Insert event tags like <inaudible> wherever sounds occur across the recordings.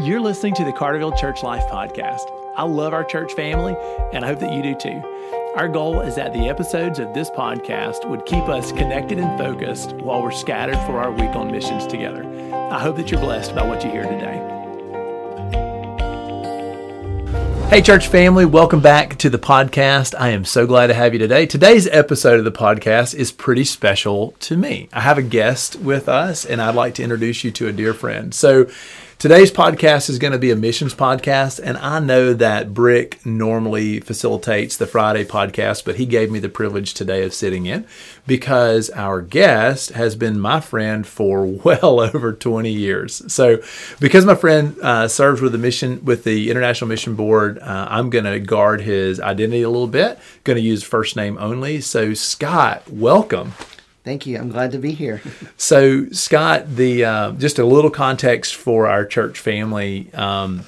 You're listening to the Carterville Church Life Podcast. I love our church family, and I hope that you do too. Our goal is that the episodes of this podcast would keep us connected and focused while we're scattered for our week on missions together. I hope that you're blessed by what you hear today. Hey, church family, welcome back to the podcast. I am so glad to have you today. Today's episode of the podcast is pretty special to me. I have a guest with us, and I'd like to introduce you to a dear friend. So, Today's podcast is going to be a missions podcast, and I know that Brick normally facilitates the Friday podcast, but he gave me the privilege today of sitting in because our guest has been my friend for <laughs> well over 20 years. So, because my friend uh, serves with the mission with the International Mission Board, uh, I'm going to guard his identity a little bit. Going to use first name only. So, Scott, welcome. Thank you. I'm glad to be here. <laughs> so, Scott, the uh, just a little context for our church family. Um,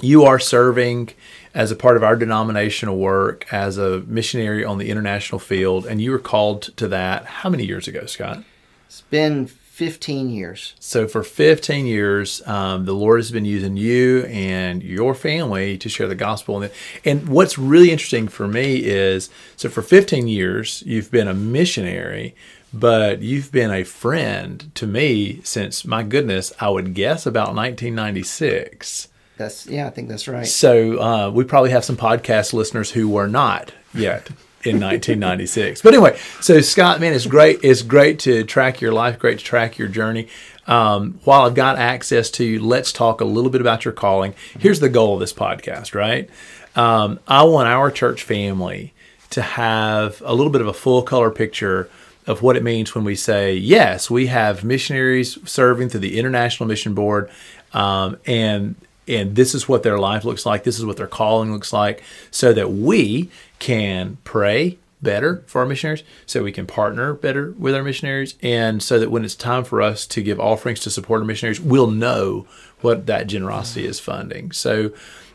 you are serving as a part of our denominational work as a missionary on the international field, and you were called to that. How many years ago, Scott? It's been 15 years. So, for 15 years, um, the Lord has been using you and your family to share the gospel. And what's really interesting for me is so, for 15 years, you've been a missionary, but you've been a friend to me since my goodness, I would guess about 1996. That's yeah, I think that's right. So uh, we probably have some podcast listeners who were not yet in 1996. but anyway, so Scott, man, it's great. It's great to track your life. Great to track your journey. Um, while I've got access to you, let's talk a little bit about your calling. Here's the goal of this podcast, right? Um, I want our church family to have a little bit of a full color picture of what it means when we say, yes, we have missionaries serving through the International Mission Board, um, and and this is what their life looks like. This is what their calling looks like, so that we can pray better for our missionaries, so we can partner better with our missionaries, and so that when it's time for us to give offerings to support our missionaries, we'll know what that generosity is funding. So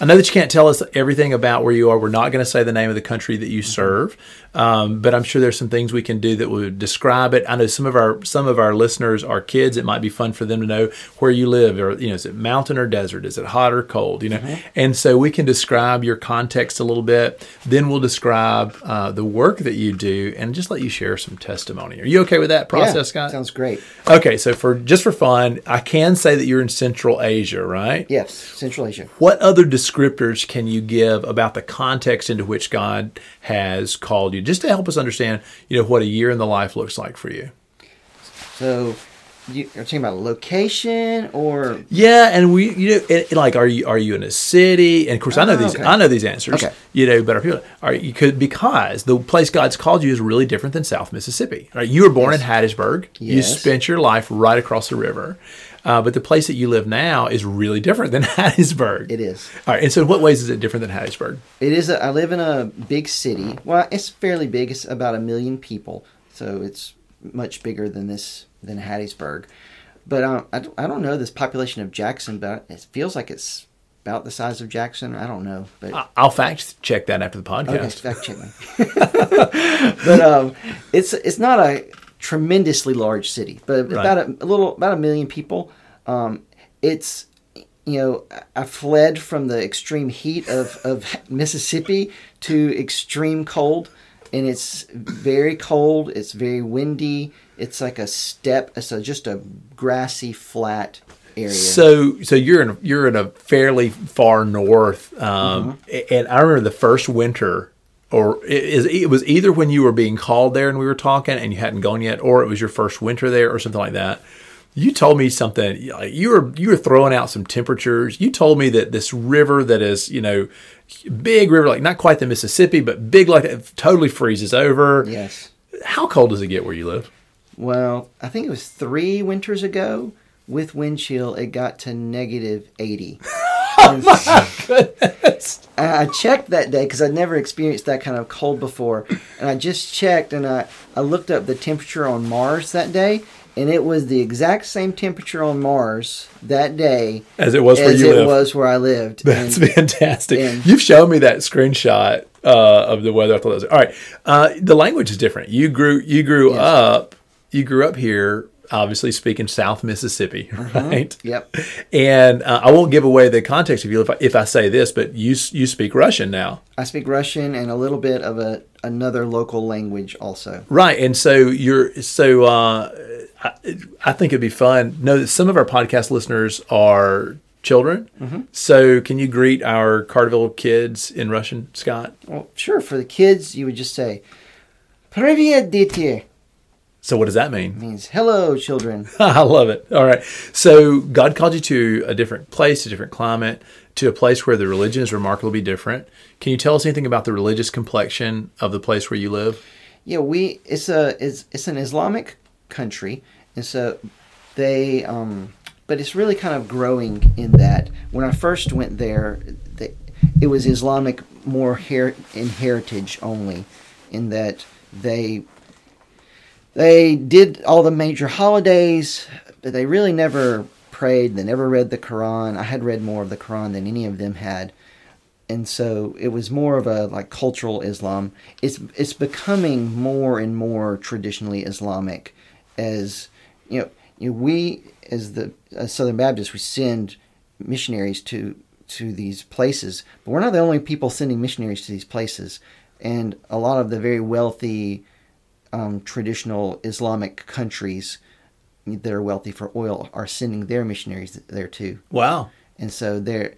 I know that you can't tell us everything about where you are. We're not going to say the name of the country that you serve, um, but I'm sure there's some things we can do that would describe it. I know some of our some of our listeners are kids. It might be fun for them to know where you live, or you know, is it mountain or desert? Is it hot or cold? You know, mm-hmm. and so we can describe your context a little bit. Then we'll describe uh, the work that you do, and just let you share some testimony. Are you okay with that process, yeah, Scott? Sounds great. Okay, so for just for fun, I can say that you're in Central Asia, right? Yes, Central Asia. What other descriptors can you give about the context into which God has called you, just to help us understand, you know, what a year in the life looks like for you? So, you, are talking about location or yeah, and we you know it, like are you are you in a city? And of course, I know oh, these okay. I know these answers. Okay. You know, but people are you could because the place God's called you is really different than South Mississippi. Right? You were born yes. in Hattiesburg. Yes. You spent your life right across the river. Uh, but the place that you live now is really different than <laughs> Hattiesburg. It is. All right. And so, what ways is it different than Hattiesburg? It is. A, I live in a big city. Well, it's fairly big. It's about a million people, so it's much bigger than this than Hattiesburg. But um, I, I don't know this population of Jackson, but it feels like it's about the size of Jackson. I don't know, but I'll fact check that after the podcast. Okay, fact check me. <laughs> but um, it's it's not a tremendously large city, but right. about a, a, little about a million people. Um, it's you know I fled from the extreme heat of, of Mississippi to extreme cold, and it's very cold. It's very windy. It's like a steppe. It's a, just a grassy flat Area. So, so you're in a, you're in a fairly far north, um, mm-hmm. and I remember the first winter or it, it was either when you were being called there and we were talking and you hadn't gone yet, or it was your first winter there or something like that. You told me something. You were you were throwing out some temperatures. You told me that this river that is you know big river like not quite the Mississippi but big like it totally freezes over. Yes. How cold does it get where you live? Well, I think it was three winters ago with wind chill. It got to negative eighty. <laughs> oh my goodness. I checked that day because I'd never experienced that kind of cold before. And I just checked and I, I looked up the temperature on Mars that day. And it was the exact same temperature on Mars that day as it was where as you it live. was where I lived. That's and, fantastic. And, You've shown me that screenshot uh, of the weather. I thought that was all right. Uh, the language is different. You grew you grew yes. up you grew up here obviously speaking South Mississippi, <laughs> right? Yep. And uh, I won't give away the context of you if I, if I say this, but you you speak Russian now, I speak Russian and a little bit of a another local language also. right? And so you're so uh, I, I think it'd be fun. Know that some of our podcast listeners are children, so can you greet our Carterville kids in Russian, Scott? Well, sure. For the kids, you would just say "Привет, дети." So what does that mean? Means hello, children. <laughs> I love it. All right. So God called you to a different place, a different climate, to a place where the religion is remarkably different. Can you tell us anything about the religious complexion of the place where you live? Yeah, we it's a it's, it's an Islamic country, and so they um, but it's really kind of growing in that. When I first went there, they, it was Islamic more her- in heritage only, in that they they did all the major holidays, but they really never prayed. They never read the Quran. I had read more of the Quran than any of them had and so it was more of a like cultural Islam. It's it's becoming more and more traditionally Islamic, as you know. You know we as the as Southern Baptists we send missionaries to to these places, but we're not the only people sending missionaries to these places. And a lot of the very wealthy, um, traditional Islamic countries that are wealthy for oil are sending their missionaries there too. Wow. And so there,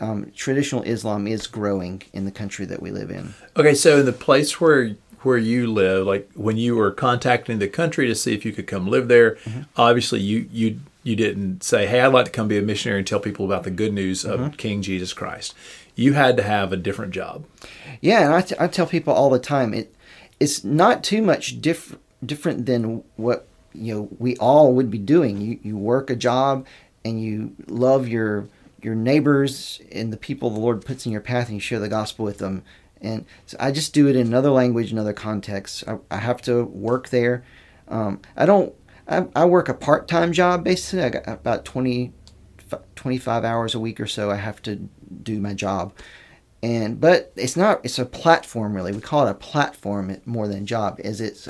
um, traditional Islam is growing in the country that we live in. Okay, so in the place where where you live, like when you were contacting the country to see if you could come live there, mm-hmm. obviously you you you didn't say, "Hey, I'd like to come be a missionary and tell people about the good news of mm-hmm. King Jesus Christ." You had to have a different job. Yeah, and I, t- I tell people all the time it it's not too much diff- different than what you know we all would be doing. You you work a job and you love your your neighbors and the people the Lord puts in your path, and you share the gospel with them. And so I just do it in another language, another context. I, I have to work there. Um, I don't. I, I work a part time job basically. I got about 20, 25 hours a week or so. I have to do my job and but it's not it's a platform really we call it a platform more than job is it's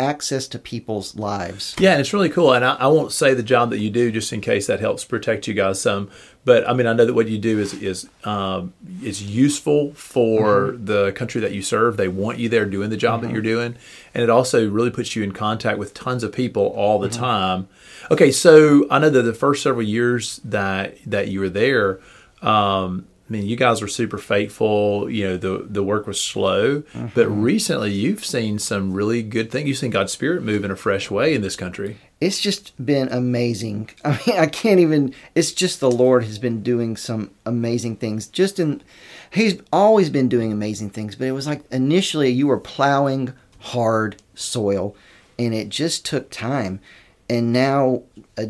access to people's lives Yeah, and it's really cool. And I, I won't say the job that you do just in case that helps protect you guys some. But I mean, I know that what you do is is um, is useful for the country that you serve. They want you there doing the job that you're doing, and it also really puts you in contact with tons of people all the time. Okay, so I know that the first several years that that you were there. Um, I mean, you guys were super faithful. You know, the the work was slow, but mm-hmm. recently you've seen some really good things. You've seen God's Spirit move in a fresh way in this country. it's just been amazing <laughs> i mean i can't even it's just the lord has been doing some amazing things just in he's always been doing amazing things but it was like initially you were plowing hard soil and it just took time and now a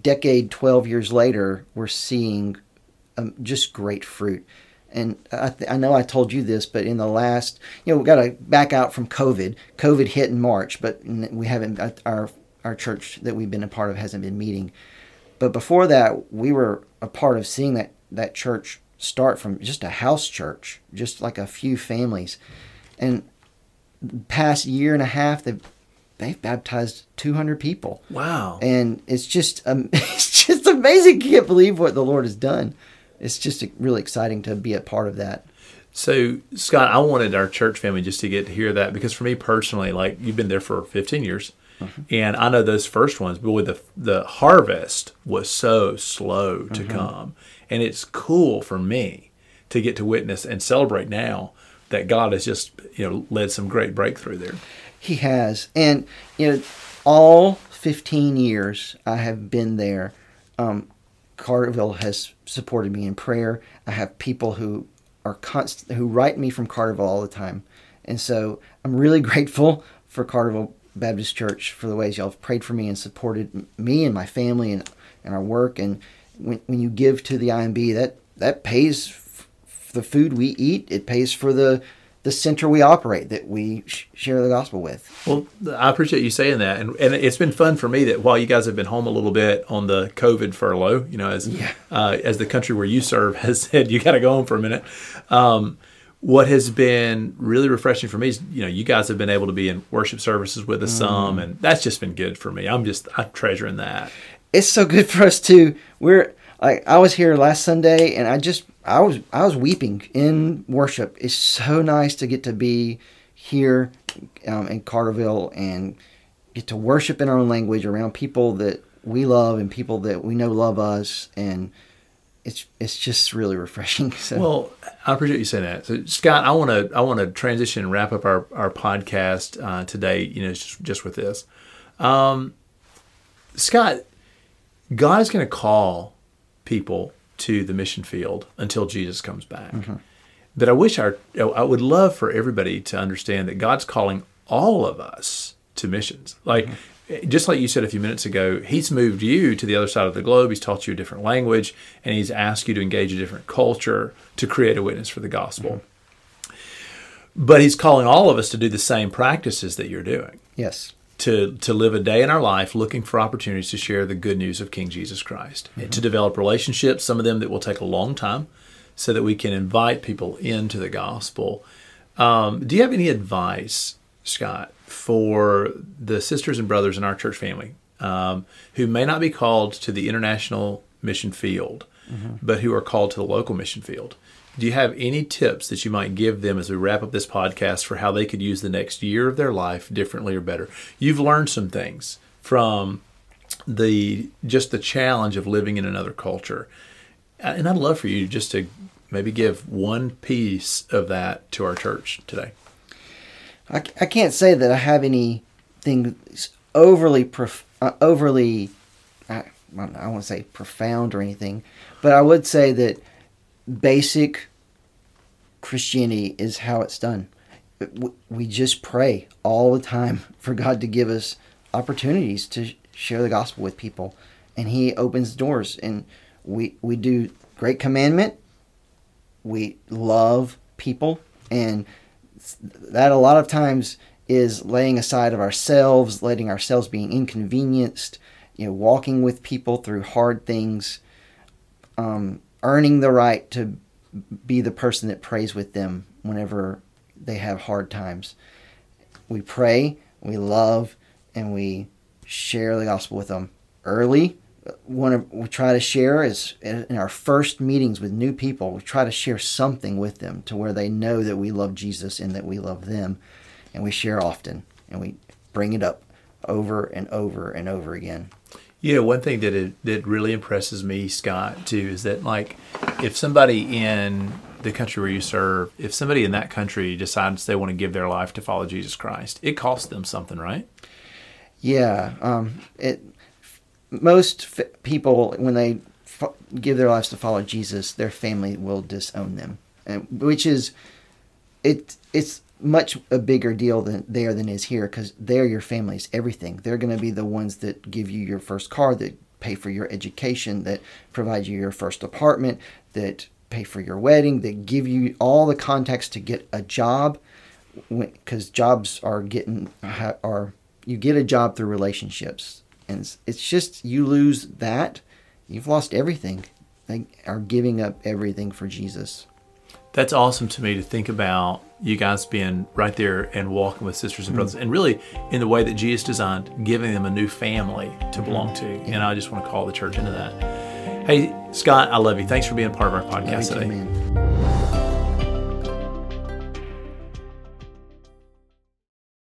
decade 12 years later we're seeing um, just great fruit. And I, th- I know I told you this, but in the last, you know, we got to back out from COVID. COVID hit in March, but we haven't, our, our church that we've been a part of hasn't been meeting. But before that, we were a part of seeing that, that church start from just a house church, just like a few families. And past year and a half, they've, they've baptized 200 people Wow. and it's just um, <laughs> it's just amazing. You can't believe what the Lord has done. It's just really exciting to be a part of that. So, Scott, I wanted our church family just to get to hear that because for me personally, like you've been there for 15 years, and I know those first ones, but with the the harvest was so slow to come, and it's cool for me to get to witness and celebrate now that God has just you know led some great breakthrough there. He has, and you know, all 15 years I have been there. Um, Carterville has supported me in prayer. I have people who are constant who write me from Carterville all the time, and so I'm really <laughs> grateful for Carterville Baptist Church for the ways y'all have prayed for me and supported me and my family and, and our work. And when, when you give to the IMB, that that pays f- the food we eat. It pays for the the center we operate that we sh- share the gospel with. Well, I appreciate you saying that, and and it's been fun for me that while you guys have been home a little bit on the COVID furlough, you know, as uh, as the country where you serve <laughs> has said you got to go home for a minute. Um, what has been really refreshing for me is you know you guys have been able to be in worship services with us some and that's just been good for me. I'm just i'm treasuring that. It's so good for us too. We're like i was here last sunday and i just i was i was weeping in worship it's so nice to get to be here um, in carterville and get to worship in our own language around people that we love and people that we know love us and it's it's just really refreshing. <laughs> So. Well, I appreciate you saying that. So, Scott, I want to I want to transition and wrap up our our podcast uh, today. You know, just, just with this, um, Scott, God is going to call people to the mission field until Jesus comes back. Mm-hmm. But I wish our I would love for everybody to understand that God's calling all of us to missions. Like mm-hmm just like you said a few minutes ago, he's moved you to the other side of the globe. He's taught you a different language, and he's asked you to engage a different culture to create a witness for the gospel. Mm-hmm. But he's calling all of us to do the same practices that you're doing. Yes. To, to live a day in our life looking for opportunities to share the good news of King Jesus Christ, mm-hmm. to develop relationships, some of them that will take a long time, so that we can invite people into the gospel. Um, do you have any advice, Scott, for the sisters and brothers in our church family um, who may not be called to the international mission field, mm-hmm. but who are called to the local mission field. Do you have any tips that you might give them as we wrap up this podcast for how they could use the next year of their life differently or better? You've learned some things from the just the challenge of living in another culture. And I'd love for you just to maybe give one piece of that to our church today. I, I can't say that I have anything overly prof, uh, overly I won't want to say profound or anything, but I would say that basic Christianity is how it's done. We just pray all the time <laughs> for God to give us opportunities to share the gospel with people, and He opens doors. And we we do great commandment. We love people, and that a lot of times is laying aside of ourselves, letting ourselves being inconvenienced, you know, walking with people through hard things, um, earning the right to be the person that prays with them whenever they have hard times. We pray, we love, and we share the gospel with them. Early want to we try to share is in our first meetings with new people we try to share something with them to where they know that we love jesus and that we love them. And we share often and we bring it up over and over and over again you know one thing that it, that really impresses me scott too is that like if somebody in the country where you serve if somebody in that country decides they want to give their life to follow jesus christ it costs them something right yeah um, it most f- people when they f- give their lives to follow Jesus, their family will disown them, and which is it. It's much a bigger deal than there than is here because they're your family's everything. They're going to be the ones that give you your first car, that pay for your education, that provide you your first apartment, that pay for your wedding, that give you all the context to get a job, because jobs are getting are you get a job through relationships and it's, it's just you lose that, you've lost everything. They are giving up everything for Jesus. That's awesome to me to think about you guys being right there and walking with sisters and brothers, mm-hmm. and really in the way that Jesus designed, giving them a new family to belong to. Yeah. And I just want to call the church into that. Hey, Scott, I love you. Thanks for being part of our podcast today.